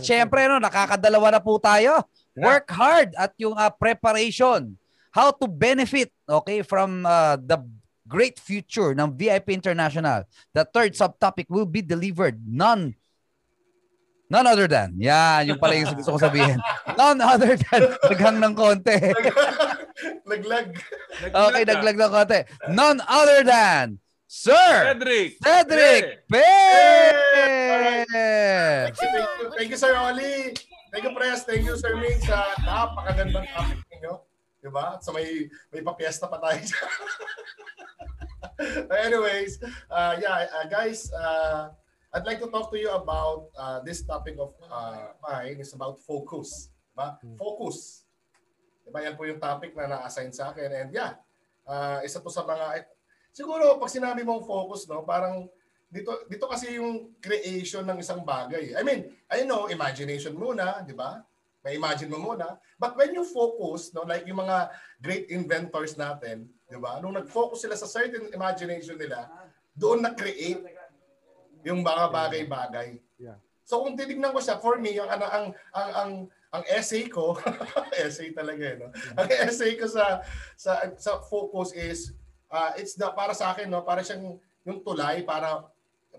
at syempre no, nakakadalawa na po tayo. Work hard at yung uh, preparation. How to benefit, okay, from uh, the great future ng VIP International. The third subtopic will be delivered none None other than. Yan, yung pala yung gusto ko sabihin. None other than. Naghang ng konti. naglag. Okay, naglag ng konti. None other than Sir Cedric. Cedric Pe. Right. Thank, you, thank, you, Sir Oli. Thank you, Press. Thank you, Sir Ming, sa napakagandang topic ninyo. Diba? At so may, may papiesta pa tayo Anyways, uh, yeah, uh, guys, uh, I'd like to talk to you about uh, this topic of uh, mine is about focus. Diba? Hmm. Focus. Diba? Yan po yung topic na na-assign sa akin. And yeah, uh, isa to sa mga... Siguro pag sinabi mong focus, no, parang dito dito kasi yung creation ng isang bagay. I mean, I know, imagination muna, di ba? May imagine mo muna. But when you focus, no, like yung mga great inventors natin, di ba? Nung nag-focus sila sa certain imagination nila, doon na-create yung mga bagay-bagay. Yeah. So kung titignan ko siya, for me, yung ang ang ang ang, ang essay ko, essay talaga eh, no? Ang essay ko sa sa sa focus is uh, it's the para sa akin no, para siyang yung tulay para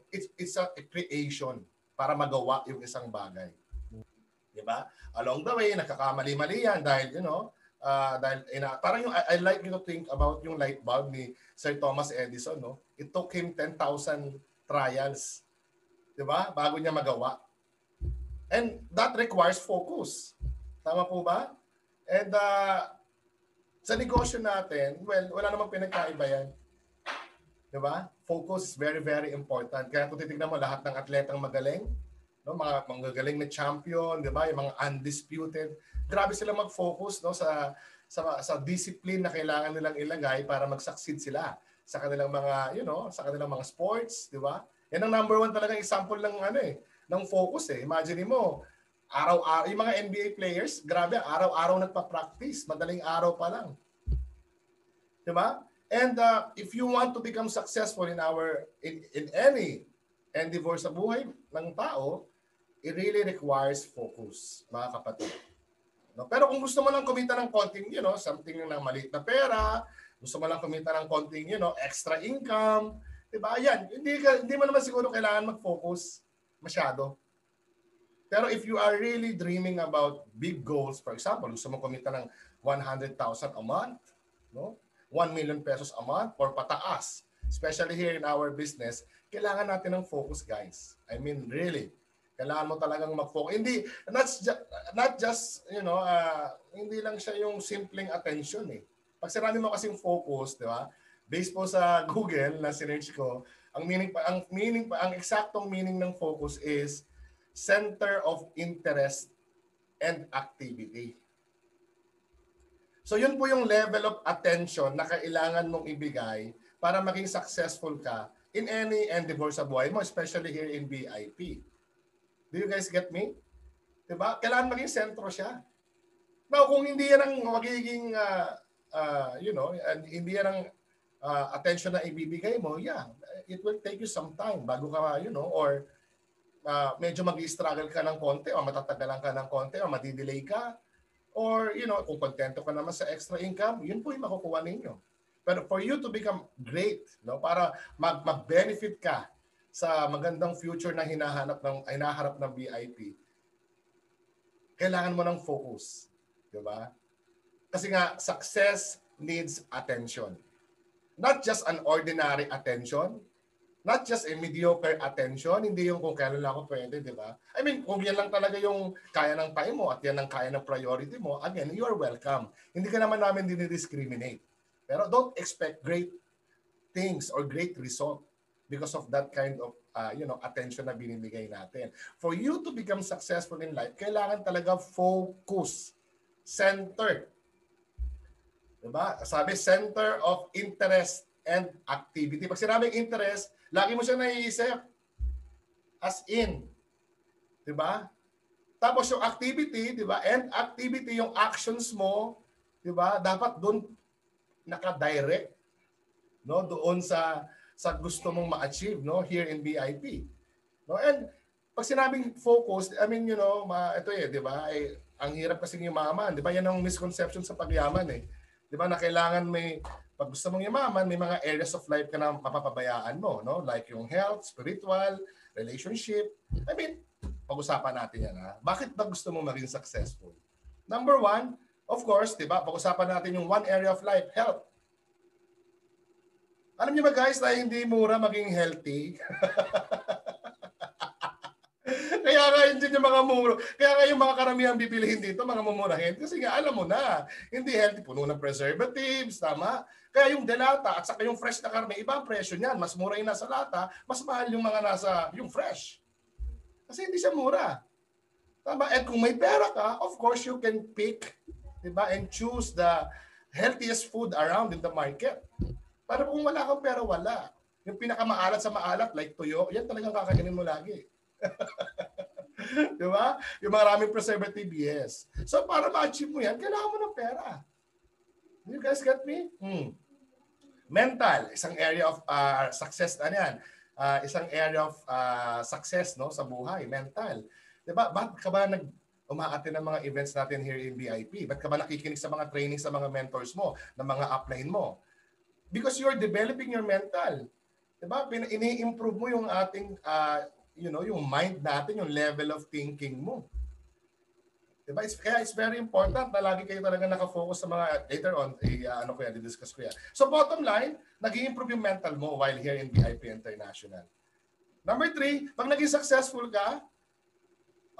it's it's a, creation para magawa yung isang bagay. 'Di ba? Along the way nakakamali-mali yan dahil you know, uh, dahil ina, parang yung I, I like you to think about yung light bulb ni Sir Thomas Edison, no? It took him 10,000 trials. 'Di ba? Bago niya magawa. And that requires focus. Tama po ba? And uh, sa negosyo natin, well, wala namang pinagkaiba yan. 'Di ba? Focus is very very important. Kaya kung titingnan mo lahat ng atletang magaling, no, mga magagaling na champion, 'di ba? Yung mga undisputed, grabe sila mag-focus no sa sa sa discipline na kailangan nilang ilagay para mag-succeed sila sa kanilang mga, you know, sa kanilang mga sports, di ba? Yan ang number one talaga example ng ano eh, ng focus eh. Imagine mo, araw-araw, yung mga NBA players, grabe, araw-araw nagpa-practice, madaling araw pa lang. Di ba? And uh, if you want to become successful in our, in, in any endeavor sa buhay ng tao, it really requires focus, mga kapatid. No? Pero kung gusto mo lang kumita ng konting, you know, something na maliit na pera, gusto mo lang kumita ng konting, you know, extra income, 'di ba? Yan, hindi ka, hindi mo naman siguro kailangan mag-focus masyado. Pero if you are really dreaming about big goals, for example, gusto mo kumita ng 100,000 a month, no? 1 million pesos a month or pataas, especially here in our business, kailangan natin ng focus, guys. I mean, really. Kailangan mo talagang mag-focus. Hindi, not, just, not just, you know, uh, hindi lang siya yung simpleng attention eh. Pag sinabi mo kasing focus, di ba? Based po sa Google na sinerch ko, ang meaning pa ang meaning pa ang eksaktong meaning ng focus is center of interest and activity. So yun po yung level of attention na kailangan mong ibigay para maging successful ka in any endeavor sa buhay mo, especially here in BIP. Do you guys get me? Diba? Kailangan maging sentro siya. Now, kung hindi yan ang magiging uh, uh, you know, and hindi yan ang uh, attention na ibibigay mo, yeah, it will take you some time bago ka, you know, or uh, medyo mag-struggle ka ng konti o matatagalan ka ng konti o madidelay ka or, you know, kung kontento ka naman sa extra income, yun po yung makukuha ninyo. Pero for you to become great, no, para mag- mag-benefit ka sa magandang future na hinahanap ng hinaharap ng VIP, kailangan mo ng focus. 'Di ba? Kasi nga, success needs attention. Not just an ordinary attention, not just a mediocre attention, hindi yung kung kailan lang ako pwede, di ba? I mean, kung yan lang talaga yung kaya ng time mo at yan ang kaya ng priority mo, again, you are welcome. Hindi ka naman namin dinidiscriminate. Pero don't expect great things or great result because of that kind of uh, you know attention na binibigay natin. For you to become successful in life, kailangan talaga focus, center, Diba? Sabi, center of interest and activity. Pag sinabing interest, lagi mo siya naiisip. As in. Diba? Tapos yung activity, di ba? And activity, yung actions mo, di ba? Dapat doon naka-direct no doon sa sa gusto mong ma-achieve no here in BIP. No? And pag sinabing focus, I mean, you know, ma, ito eh, di ba? Eh, ang hirap kasi yumaman. Di ba? Yan ang misconception sa pagyaman eh. Di ba? Na kailangan may, pag gusto mong yumaman, may mga areas of life ka na mapapabayaan mo, no? Like yung health, spiritual, relationship. I mean, pag-usapan natin yan ha. Bakit ba gusto mo maging successful? Number one, of course, di ba? Pag-usapan natin yung one area of life, health. Alam niyo ba guys na hindi mura maging healthy? Kaya nga hindi yung mga muro. Kaya nga yung mga karamihan bibilihin dito, mga mumurahin. Kasi nga alam mo na, hindi healthy. Puno ng preservatives, tama? Kaya yung delata at saka yung fresh na karne, iba ang presyo niyan. Mas mura yung nasa lata, mas mahal yung mga nasa, yung fresh. Kasi hindi siya mura. Tama? At kung may pera ka, of course you can pick, di ba, and choose the healthiest food around in the market. Para kung wala kang pera, wala. Yung pinakamaalat sa maalat, like tuyo, yan talagang kakainin mo lagi. Di ba? Yung maraming preservative, yes. So para ma-achieve mo yan, kailangan mo ng pera. You guys get me? Hmm. Mental, isang area of uh, success, ano yan? Uh, isang area of uh, success no sa buhay, mental. 'Di ba? Bakit ka ba nag umaate ng mga events natin here in BIP? Bakit ka ba nakikinig sa mga training sa mga mentors mo, ng mga upline mo? Because you're developing your mental. 'Di ba? Ini-improve mo yung ating uh, you know, yung mind natin, yung level of thinking mo. Diba? It's, kaya it's very important na lagi kayo talaga nakafocus sa mga, later on, eh, uh, ano ko yan, discuss ko yan. So bottom line, nag improve yung mental mo while here in VIP International. Number three, pag naging successful ka,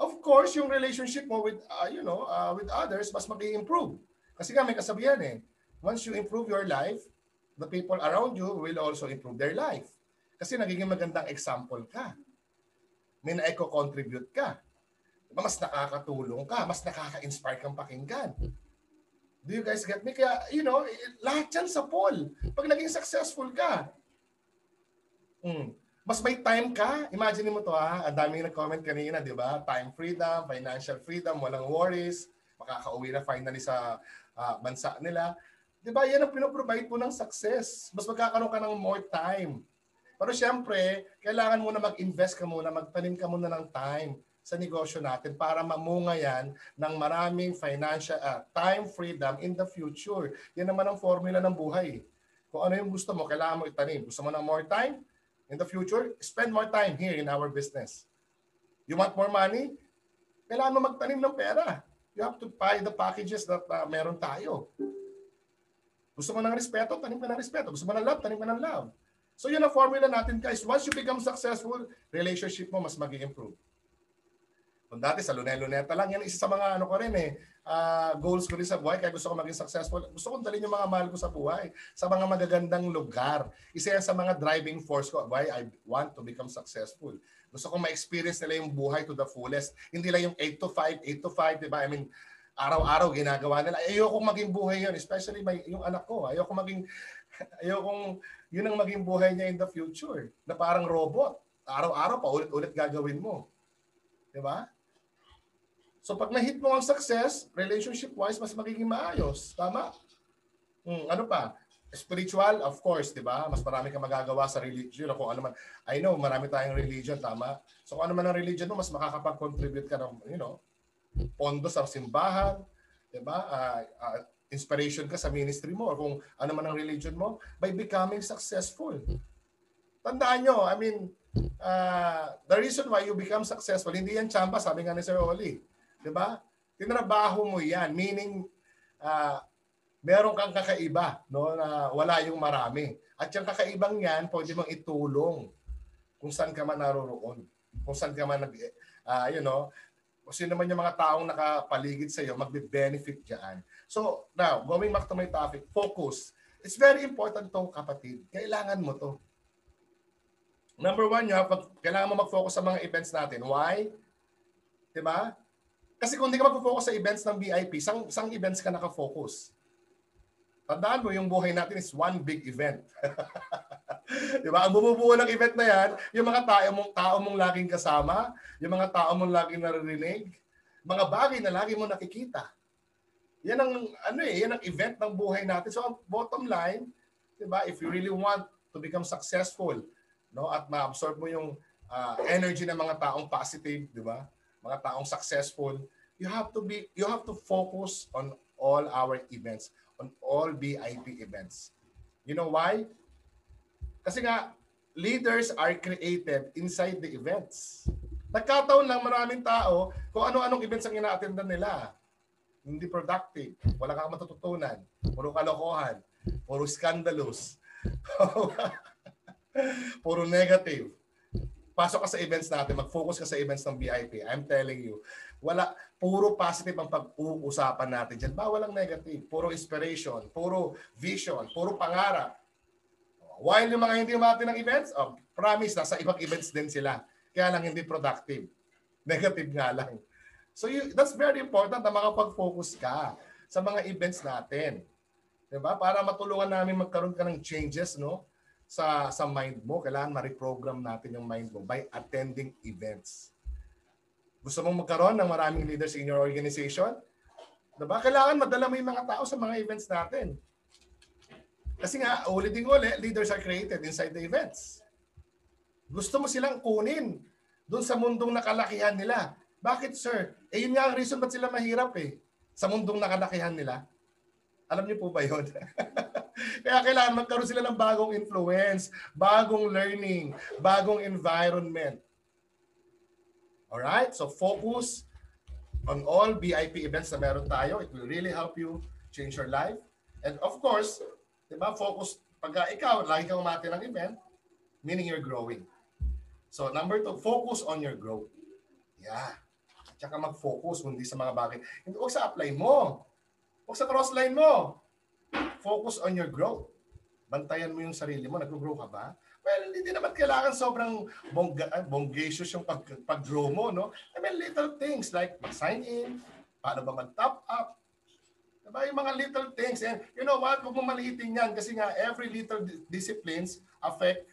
of course, yung relationship mo with, uh, you know, uh, with others, mas mag improve Kasi nga kasabihan eh, once you improve your life, the people around you will also improve their life. Kasi nagiging magandang example ka may na-eco-contribute ka. Diba? Mas nakakatulong ka, mas nakaka-inspire kang pakinggan. Do you guys get me? Kaya, you know, lahat yan sa poll. Pag naging successful ka, mm, mas may time ka. Imagine mo to ha, ang daming nag-comment kanina, di ba? Time freedom, financial freedom, walang worries, makakauwi na finally sa uh, bansa nila. Di ba? Yan ang pinoprovide mo ng success. Mas magkakaroon ka ng more time pero siyempre, kailangan mo na mag-invest ka muna, magtanim ka muna ng time sa negosyo natin para mamunga yan ng maraming financial uh, time freedom in the future. Yan naman ang formula ng buhay. Kung ano yung gusto mo, kailangan mo itanim. Gusto mo ng more time in the future, spend more time here in our business. You want more money? Kailangan mo magtanim ng pera. You have to buy the packages that uh, meron tayo. Gusto mo ng respeto, tanim ka ng respeto. Gusto mo ng love, tanim ka ng love. So yun ang formula natin guys. Once you become successful, relationship mo mas mag improve Kung dati sa luneta-luneta lang, yan isa sa mga ano ko rin eh, uh, goals ko rin sa buhay, kaya gusto ko maging successful. Gusto kong dalhin yung mga mahal ko sa buhay, sa mga magagandang lugar. Isa yan sa mga driving force ko, why I want to become successful. Gusto kong ma-experience nila yung buhay to the fullest. Hindi lang yung 8 to 5, 8 to 5, di ba? I mean, araw-araw ginagawa nila. Ayoko maging buhay yun, especially may, yung anak ko. Ayoko maging, ayokong yun ang maging buhay niya in the future. Na parang robot. Araw-araw pa ulit-ulit gagawin mo. Di ba? So pag na-hit mo ang success, relationship-wise, mas magiging maayos. Tama? Hmm, ano pa? Spiritual, of course, di ba? Mas marami kang magagawa sa religion. Kung ano man. I know, marami tayong religion, tama? So kung ano man ang religion mo, mas makakapag-contribute ka ng, you know, pondo sa simbahan, di ba? Uh, uh, inspiration ka sa ministry mo or kung ano man ang religion mo by becoming successful. Tandaan nyo, I mean, uh, the reason why you become successful, hindi yan chamba, sabi nga ni Sir Oli. Di ba? Tinrabaho mo yan, meaning uh, meron kang kakaiba, no, na wala yung marami. At yung kakaibang yan, pwede mong itulong kung saan ka man naroroon. Kung saan ka man nag, uh, you know, kung sino naman yung mga taong nakapaligid sa iyo, magbe-benefit diyan. So, now, going back to my topic, focus. It's very important to, kapatid. Kailangan mo to. Number one, you have, kailangan mo mag-focus sa mga events natin. Why? Diba? Kasi kung hindi ka mag-focus sa events ng VIP, sang, sang events ka nakafocus? Tandaan mo, yung buhay natin is one big event. Di ba? Ang bumubuo ng event na yan, yung mga tao mong, tao mong laging kasama, yung mga tao mong laging naririnig, mga bagay na lagi mo nakikita. Yan ang ano eh, yan ang event ng buhay natin. So ang bottom line, 'di ba, if you really want to become successful, no, at ma-absorb mo yung uh, energy ng mga taong positive, di ba? Mga taong successful. You have to be you have to focus on all our events, on all VIP events. You know why? Kasi nga leaders are created inside the events. Nagkataon lang maraming tao kung ano-anong events ang ina-attendan nila. Hindi productive. Wala kang matututunan. Puro kalokohan. Puro scandalous. Puro negative. Pasok ka sa events natin, mag-focus ka sa events ng VIP. I'm telling you, wala, puro positive ang pag-uusapan natin dyan. Bawal ang negative. Puro inspiration, puro vision, puro pangarap. While yung mga hindi umati ng events, oh, promise na sa ibang events din sila. Kaya lang hindi productive. Negative nga lang. So you, that's very important na makapag-focus ka sa mga events natin. 'Di ba? Para matulungan namin magkaroon ka ng changes, no? Sa sa mind mo, kailangan ma-reprogram natin yung mind mo by attending events. Gusto mong magkaroon ng maraming leaders in your organization? 'Di ba? Kailangan madala mo yung mga tao sa mga events natin. Kasi nga, ulitin ulit, leaders are created inside the events. Gusto mo silang kunin doon sa mundong nakalakihan nila. Bakit sir? Eh yun nga ang reason ba't sila mahirap eh. Sa mundong nakalakihan nila. Alam niyo po ba yun? Kaya kailangan magkaroon sila ng bagong influence, bagong learning, bagong environment. Alright? So focus on all VIP events na meron tayo. It will really help you change your life. And of course, di ba, focus, pag ikaw, lagi kang umati ng event, meaning you're growing. So number two, focus on your growth. Yeah. Tsaka mag-focus hindi sa mga bagay. Hindi huwag sa apply mo. Huwag sa crossline mo. Focus on your growth. Bantayan mo yung sarili mo. Nag-grow ka ba? Well, hindi naman kailangan sobrang bongga, ah, bongacious yung pag, pag-grow mo, no? I mean, little things like sign in, paano ba mag-top up, Diba? Yung mga little things. And you know what? Huwag mo maliitin yan kasi nga every little disciplines affect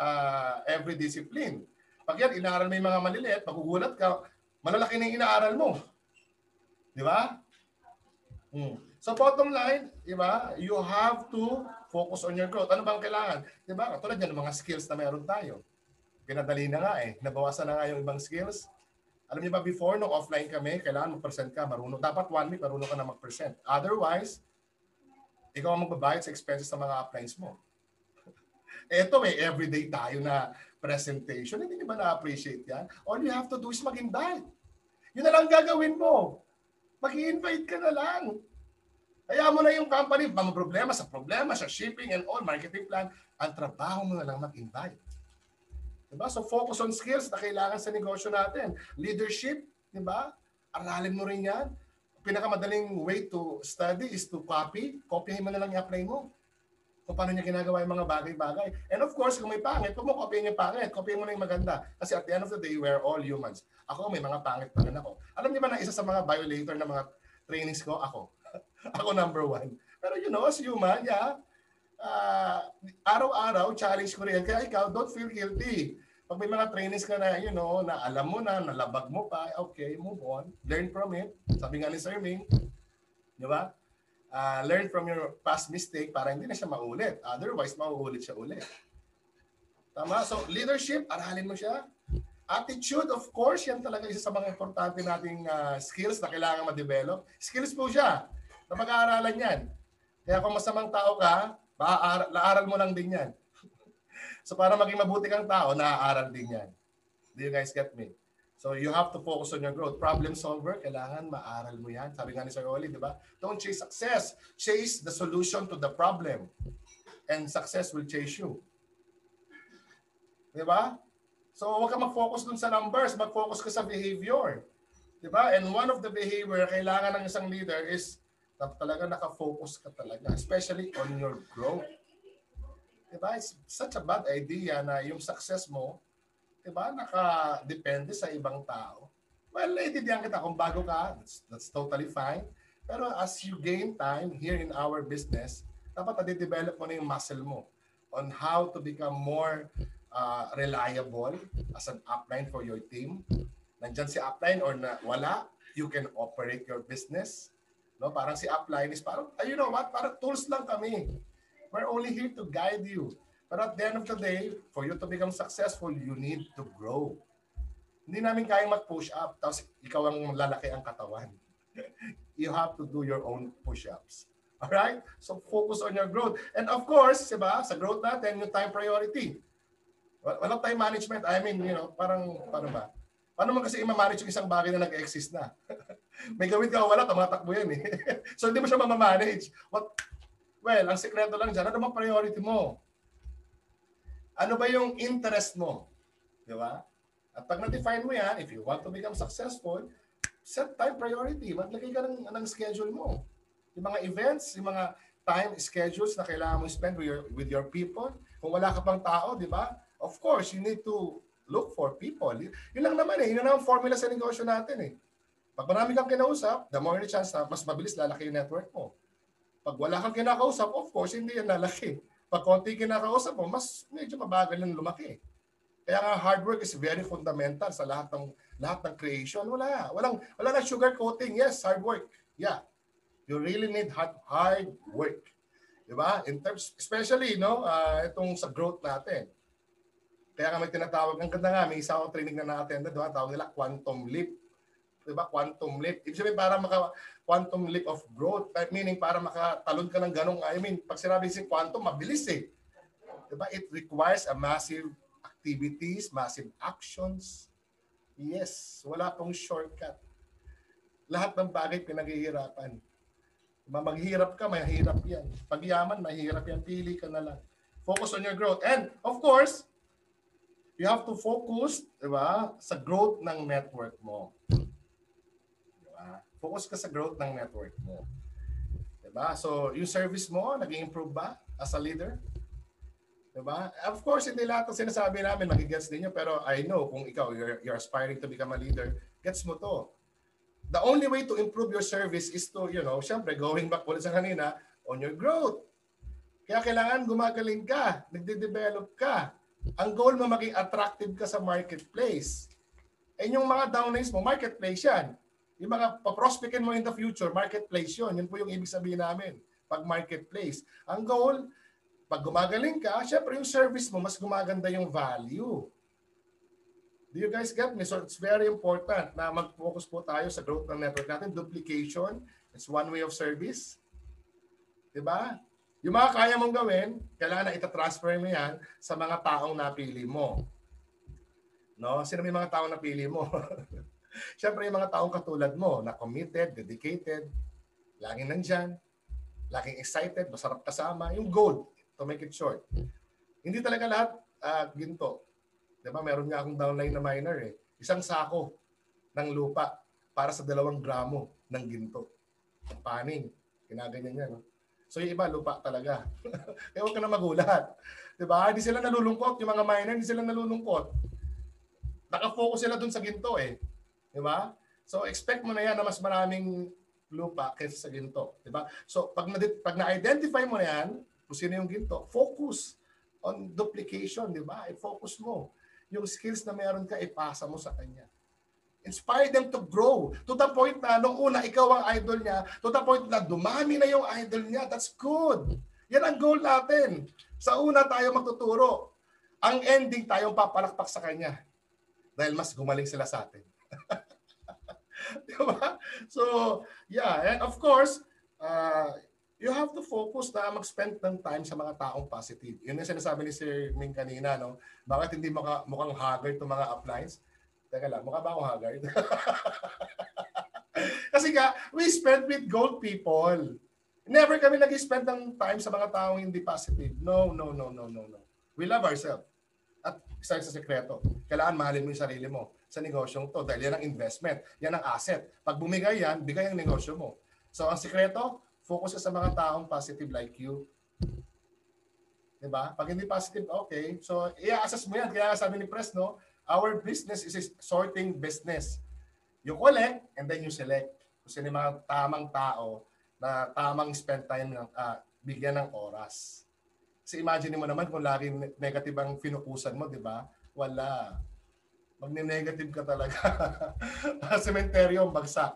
uh, every discipline. Pag yan, inaaral mo yung mga maliliit, magugulat ka, malalaki na yung inaaral mo. Di ba? Hmm. So bottom line, di ba, you have to focus on your growth. Ano bang kailangan? Di ba? Katulad yan, mga skills na meron tayo. Pinadali na nga eh. Nabawasan na nga yung ibang skills. Alam niyo ba, before, nung offline kami, kailangan mag-present ka, marunong. Dapat one week, marunong ka na mag-present. Otherwise, ikaw ang magbabayad sa expenses ng mga uplines mo. Eto may everyday tayo na presentation. Hindi ba na-appreciate yan? All you have to do is mag-invite. Yun na lang gagawin mo. Mag-invite ka na lang. Kaya mo na yung company, mga problema sa problema, sa shipping and all, marketing plan, ang trabaho mo na lang mag-invite. Diba? So focus on skills na kailangan sa negosyo natin. Leadership, di ba? Aralin mo rin yan. Pinakamadaling way to study is to copy. Copyhin mo na lang i-apply mo kung paano niya ginagawa yung mga bagay-bagay. And of course, kung may pangit, huwag mo kopyahin yung pangit. Kopyahin mo na yung maganda. Kasi at the end of the day, we're all humans. Ako, may mga pangit pa rin ako. Alam niyo ba na isa sa mga violator ng mga trainings ko? Ako. ako number one. Pero you know, as human, yeah, uh, araw-araw, challenge ko rin. Kaya ikaw, don't feel guilty. Pag may mga trainings ka na, you know, na alam mo na, nalabag mo pa, okay, move on. Learn from it. Sabi nga ni Sir Ming, di ba? uh, learn from your past mistake para hindi na siya maulit. Otherwise, mauulit siya ulit. Tama? So, leadership, aralin mo siya. Attitude, of course, yan talaga isa sa mga importante nating uh, skills na kailangan ma-develop. Skills po siya na pag-aaralan yan. Kaya kung masamang tao ka, naaral mo lang din yan. so para maging mabuti kang tao, naaaral din yan. Do you guys get me? So you have to focus on your growth. Problem solver, kailangan maaral mo yan. Sabi nga ni Sir Oli, di ba? Don't chase success. Chase the solution to the problem. And success will chase you. Di ba? So huwag ka mag-focus dun sa numbers. Mag-focus ka sa behavior. Di ba? And one of the behavior kailangan ng isang leader is na talaga naka-focus ka talaga. Especially on your growth. Di ba? It's such a bad idea na yung success mo 'di ba? Naka-depende sa ibang tao. Well, naiintindihan kita kung bago ka, that's, that's totally fine. Pero as you gain time here in our business, dapat na-develop mo na yung muscle mo on how to become more uh, reliable as an upline for your team. Nandyan si upline or na, wala, you can operate your business. No, parang si upline is parang, you know what, parang tools lang kami. We're only here to guide you But at the end of the day, for you to become successful, you need to grow. Hindi namin kayang mag-push up, tapos ikaw ang lalaki ang katawan. you have to do your own push-ups. Alright? So focus on your growth. And of course, diba, sa growth natin, yung time priority. Walang time management. I mean, you know, parang, paano ba? Paano man kasi i-manage yung isang bagay na nag-exist na? May gawin ka o wala, tumatakbo yan eh. so hindi mo siya mamamanage. What, well, ang sekreto lang dyan, ano bang priority mo? Ano ba yung interest mo? Di ba? At pag na-define mo yan, if you want to become successful, set time priority. Maglagay ka ng, ng schedule mo. Yung mga events, yung mga time schedules na kailangan mo spend with your, with your people. Kung wala ka pang tao, di ba? Of course, you need to look for people. Yun lang naman eh. Yun ang formula sa negosyo natin eh. Pag marami kang kinausap, the more the chance na mas mabilis lalaki yung network mo. Pag wala kang kinakausap, of course, hindi yan lalaki pag konti kinakausap mo, mas medyo mabagal yung lumaki. Kaya nga hard work is very fundamental sa lahat ng lahat ng creation. Wala. Walang wala na sugar coating. Yes, hard work. Yeah. You really need hard, hard work. 'Di ba? In terms especially no, uh, itong sa growth natin. Kaya nga may tinatawag, ang ganda nga, may isa akong training na na-attend, diba? tawag nila quantum leap. Diba? Quantum leap. Ibig sabihin, para maka, quantum leap of growth. Meaning para makatalon ka ng ganong, I mean, pag sinabi si quantum, mabilis eh. Diba? It requires a massive activities, massive actions. Yes, wala pong shortcut. Lahat ng bagay pinaghihirapan. Diba? Maghirap ka, mahirap yan. Pag yaman, mahirap yan. Pili ka na lang. Focus on your growth. And of course, you have to focus diba, sa growth ng network mo. Focus ka sa growth ng network mo. Diba? So, yung service mo, naging improve ba as a leader? Diba? Of course, hindi lahat ng sinasabi namin magigets din nyo, pero I know kung ikaw, you're, you're aspiring to become a leader, gets mo to. The only way to improve your service is to, you know, syempre, going back ulit sa kanina, on your growth. Kaya kailangan gumagaling ka, nagde-develop ka. Ang goal mo maging attractive ka sa marketplace. Eh yung mga downlines mo, marketplace yan. Yung mga paprospectin mo in the future, marketplace yun. Yun po yung ibig sabihin namin. Pag marketplace. Ang goal, pag gumagaling ka, syempre yung service mo, mas gumaganda yung value. Do you guys get me? So it's very important na mag-focus po tayo sa growth ng network natin. Duplication, it's one way of service. Diba? Yung mga kaya mong gawin, kailangan na itatransfer mo yan sa mga taong napili mo. No? Sino may mga taong napili mo? Siyempre, yung mga taong katulad mo na committed, dedicated, laging nandyan, laging excited, masarap kasama, yung gold, to make it short. Hindi talaga lahat uh, ginto. Di ba? Meron nga akong downline na miner eh. Isang sako ng lupa para sa dalawang gramo ng ginto. Paning. Kinaganyan niya. No? So yung iba, lupa talaga. Kaya huwag ka na magulat. Di ba? Hindi sila nalulungkot. Yung mga miner, hindi sila nalulungkot. Nakafocus sila dun sa ginto eh. Di ba? So expect mo na yan na mas maraming lupa kaysa sa ginto. Di ba? So pag, na, pag na-identify mo na yan, kung sino yung ginto, focus on duplication, di ba? I-focus mo. Yung skills na meron ka, ipasa mo sa kanya. Inspire them to grow. To the point na nung una, ikaw ang idol niya. To the point na dumami na yung idol niya. That's good. Yan ang goal natin. Sa una tayo magtuturo. Ang ending tayong papalakpak sa kanya. Dahil mas gumaling sila sa atin. Di ba? So, yeah. And of course, uh, you have to focus na mag-spend ng time sa mga taong positive. Yun yung sinasabi ni Sir Ming kanina, no? Bakit hindi maka, mukhang haggard itong mga uplines? Teka lang, mukha ba akong haggard? Kasi nga, we spend with gold people. Never kami nag-spend ng time sa mga taong hindi positive. No, no, no, no, no, no. We love ourselves. At isa sa sekreto, kailangan mahalin mo yung sarili mo sa negosyong to dahil yan ang investment, yan ang asset. Pag bumigay yan, bigay ang negosyo mo. So ang sekreto, focus ka sa mga taong positive like you. 'Di ba? Pag hindi positive, okay. So i-assess mo yan. Kaya sabi ni Pres, no, our business is a sorting business. You collect and then you select. Kung sino mga tamang tao na tamang spend time ng uh, bigyan ng oras. Kasi imagine mo naman kung laging negative ang finukusan mo, di ba? Wala magne-negative ka talaga. Sementeryo ang bagsak.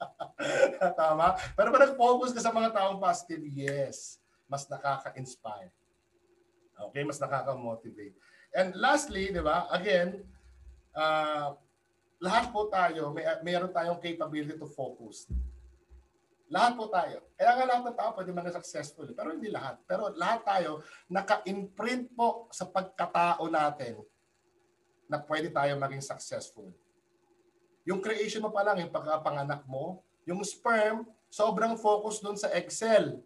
Tama? Pero pag nag-focus ka sa mga taong positive, yes, mas nakaka-inspire. Okay, mas nakaka-motivate. And lastly, di ba, again, uh, lahat po tayo, may, mayroon tayong capability to focus. Lahat po tayo. Kaya nga lahat ng tao pwede maging successful. Pero hindi lahat. Pero lahat tayo, naka-imprint po sa pagkatao natin na pwede tayo maging successful. Yung creation mo pa lang, yung pagkapanganak mo, yung sperm, sobrang focus doon sa Excel.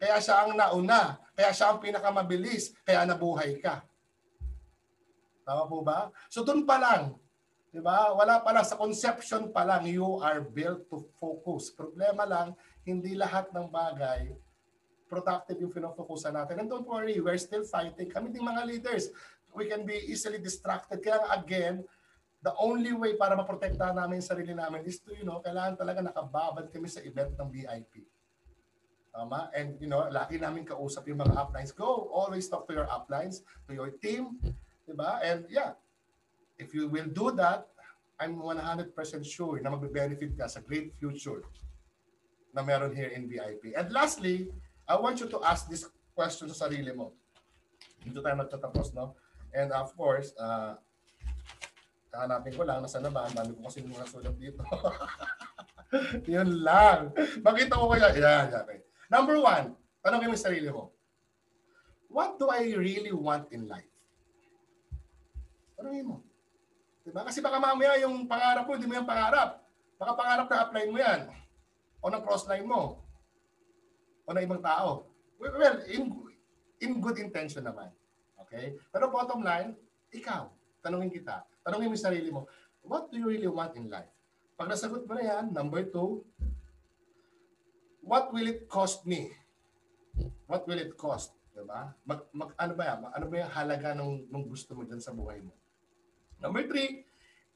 Kaya siya ang nauna. Kaya siya ang pinakamabilis. Kaya nabuhay ka. Tama po ba? So doon pa lang, Di ba? Wala pa lang sa conception pa lang you are built to focus. Problema lang hindi lahat ng bagay productive yung finofocusan natin. And don't worry, we're still fighting. Kami ding mga leaders, we can be easily distracted. Kaya again, the only way para maprotektahan namin yung sarili namin is to, you know, kailangan talaga nakababad kami sa event ng VIP. Tama? And, you know, lagi namin kausap yung mga uplines. Go, always talk to your uplines, to your team. Diba? And yeah, if you will do that, I'm 100% sure na magbe-benefit ka sa great future na meron here in VIP. And lastly, I want you to ask this question sa sarili mo. Dito tayo magtatapos, no? And of course, uh, kahanapin ko lang, nasa na ba? Ang dami ko kasi mga sulat dito. Yun lang. Makita ko kaya. Yan, yan. Okay. Number one, tanongin mo yung sarili mo. What do I really want in life? Tanongin mo. Diba? Kasi baka mamaya yung pangarap mo, hindi mo yung pangarap. Baka pangarap na apply mo yan. O na crossline mo. O na ibang tao. Well, in, in good intention naman. Okay? Pero bottom line, ikaw, tanungin kita. Tanungin mo yung sarili mo, what do you really want in life? Pag nasagot mo na yan, number two, what will it cost me? What will it cost? Diba? Mag, mag, ano ba yan? Ano ba yung halaga ng, ng gusto mo dyan sa buhay mo? Number three,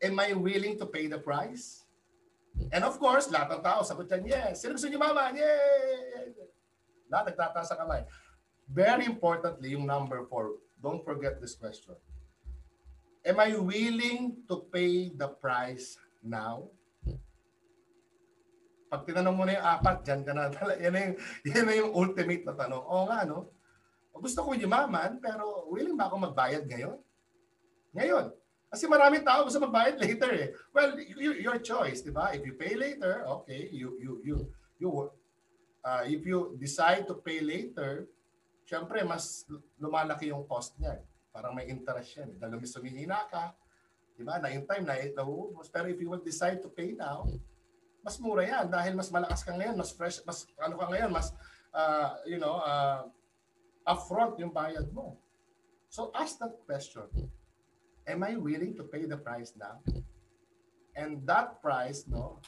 am I willing to pay the price? And of course, lahat ng tao sagot dyan, yes. Sino gusto niyo mama? Yay! Lahat nagtataas sa kamay. Very importantly, yung number four, don't forget this question. Am I willing to pay the price now? Pag tinanong mo na yung apat, dyan ka na. Yan yung, yan yung ultimate na tanong. Oo nga, no? Gusto ko yumaman, pero willing ba ako magbayad ngayon? Ngayon. Kasi maraming tao gusto magbayad later eh. Well, you, your choice, di ba? If you pay later, okay, you you you you uh, if you decide to pay later, syempre mas lumalaki yung cost niya. Parang may interest yan. Eh. Dahil may sumihina ka, di ba? Na in time, na nauubos. Pero if you will decide to pay now, mas mura yan dahil mas malakas ka ngayon, mas fresh, mas ano ka ngayon, mas uh, you know, uh, upfront yung bayad mo. So ask that question am I willing to pay the price now? And that price, no,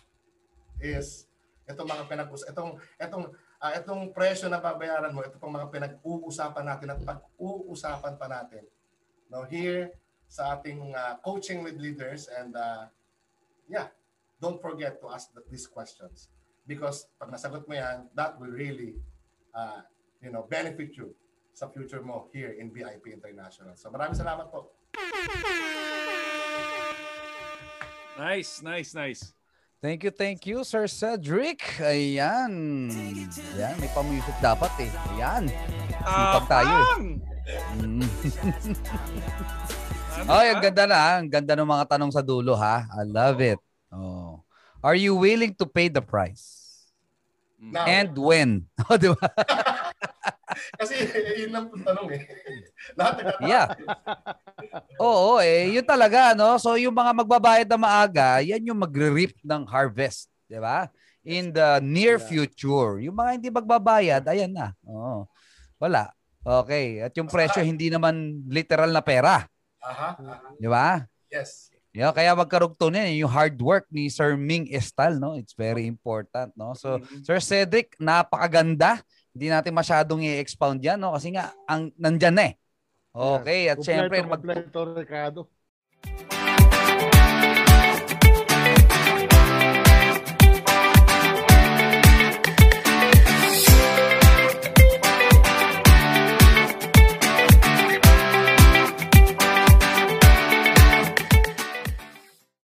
is itong mga pinag itong itong uh, itong presyo na babayaran mo, ito pong mga pinag-uusapan natin at pag-uusapan pa natin. No, here sa ating uh, coaching with leaders and uh, yeah, don't forget to ask the, these questions because pag nasagot mo yan, that will really uh, you know, benefit you sa future mo here in VIP International. So maraming salamat po. Nice, nice, nice. Thank you, thank you, Sir Cedric. Ayan. Ayan, may pamusic dapat eh. Ayan. Sipag tayo eh. Mm. Ay, ang ganda na. Ang ganda ng mga tanong sa dulo ha. I love it. Oh. Are you willing to pay the price? Now. And when? Oh, di ba? Kasi yun lang tanong eh. Lahat nagtatanong. Yeah. Oo, eh. Yun talaga, no? So, yung mga magbabayad na maaga, yan yung magre-reap ng harvest. Di ba? In the near yeah. future. Yung mga hindi magbabayad, ayan na. Oo. Wala. Okay. At yung presyo, hindi naman literal na pera. Aha. Di ba? Yes. Yeah, kaya magkarugtong yan, yung hard work ni Sir Ming Estal, no? It's very important, no? So, mm-hmm. Sir Cedric, napakaganda hindi natin masyadong i-expound yan, no? Kasi nga, ang, nandyan na eh. Okay, at syempre... Kompleto, Ricardo.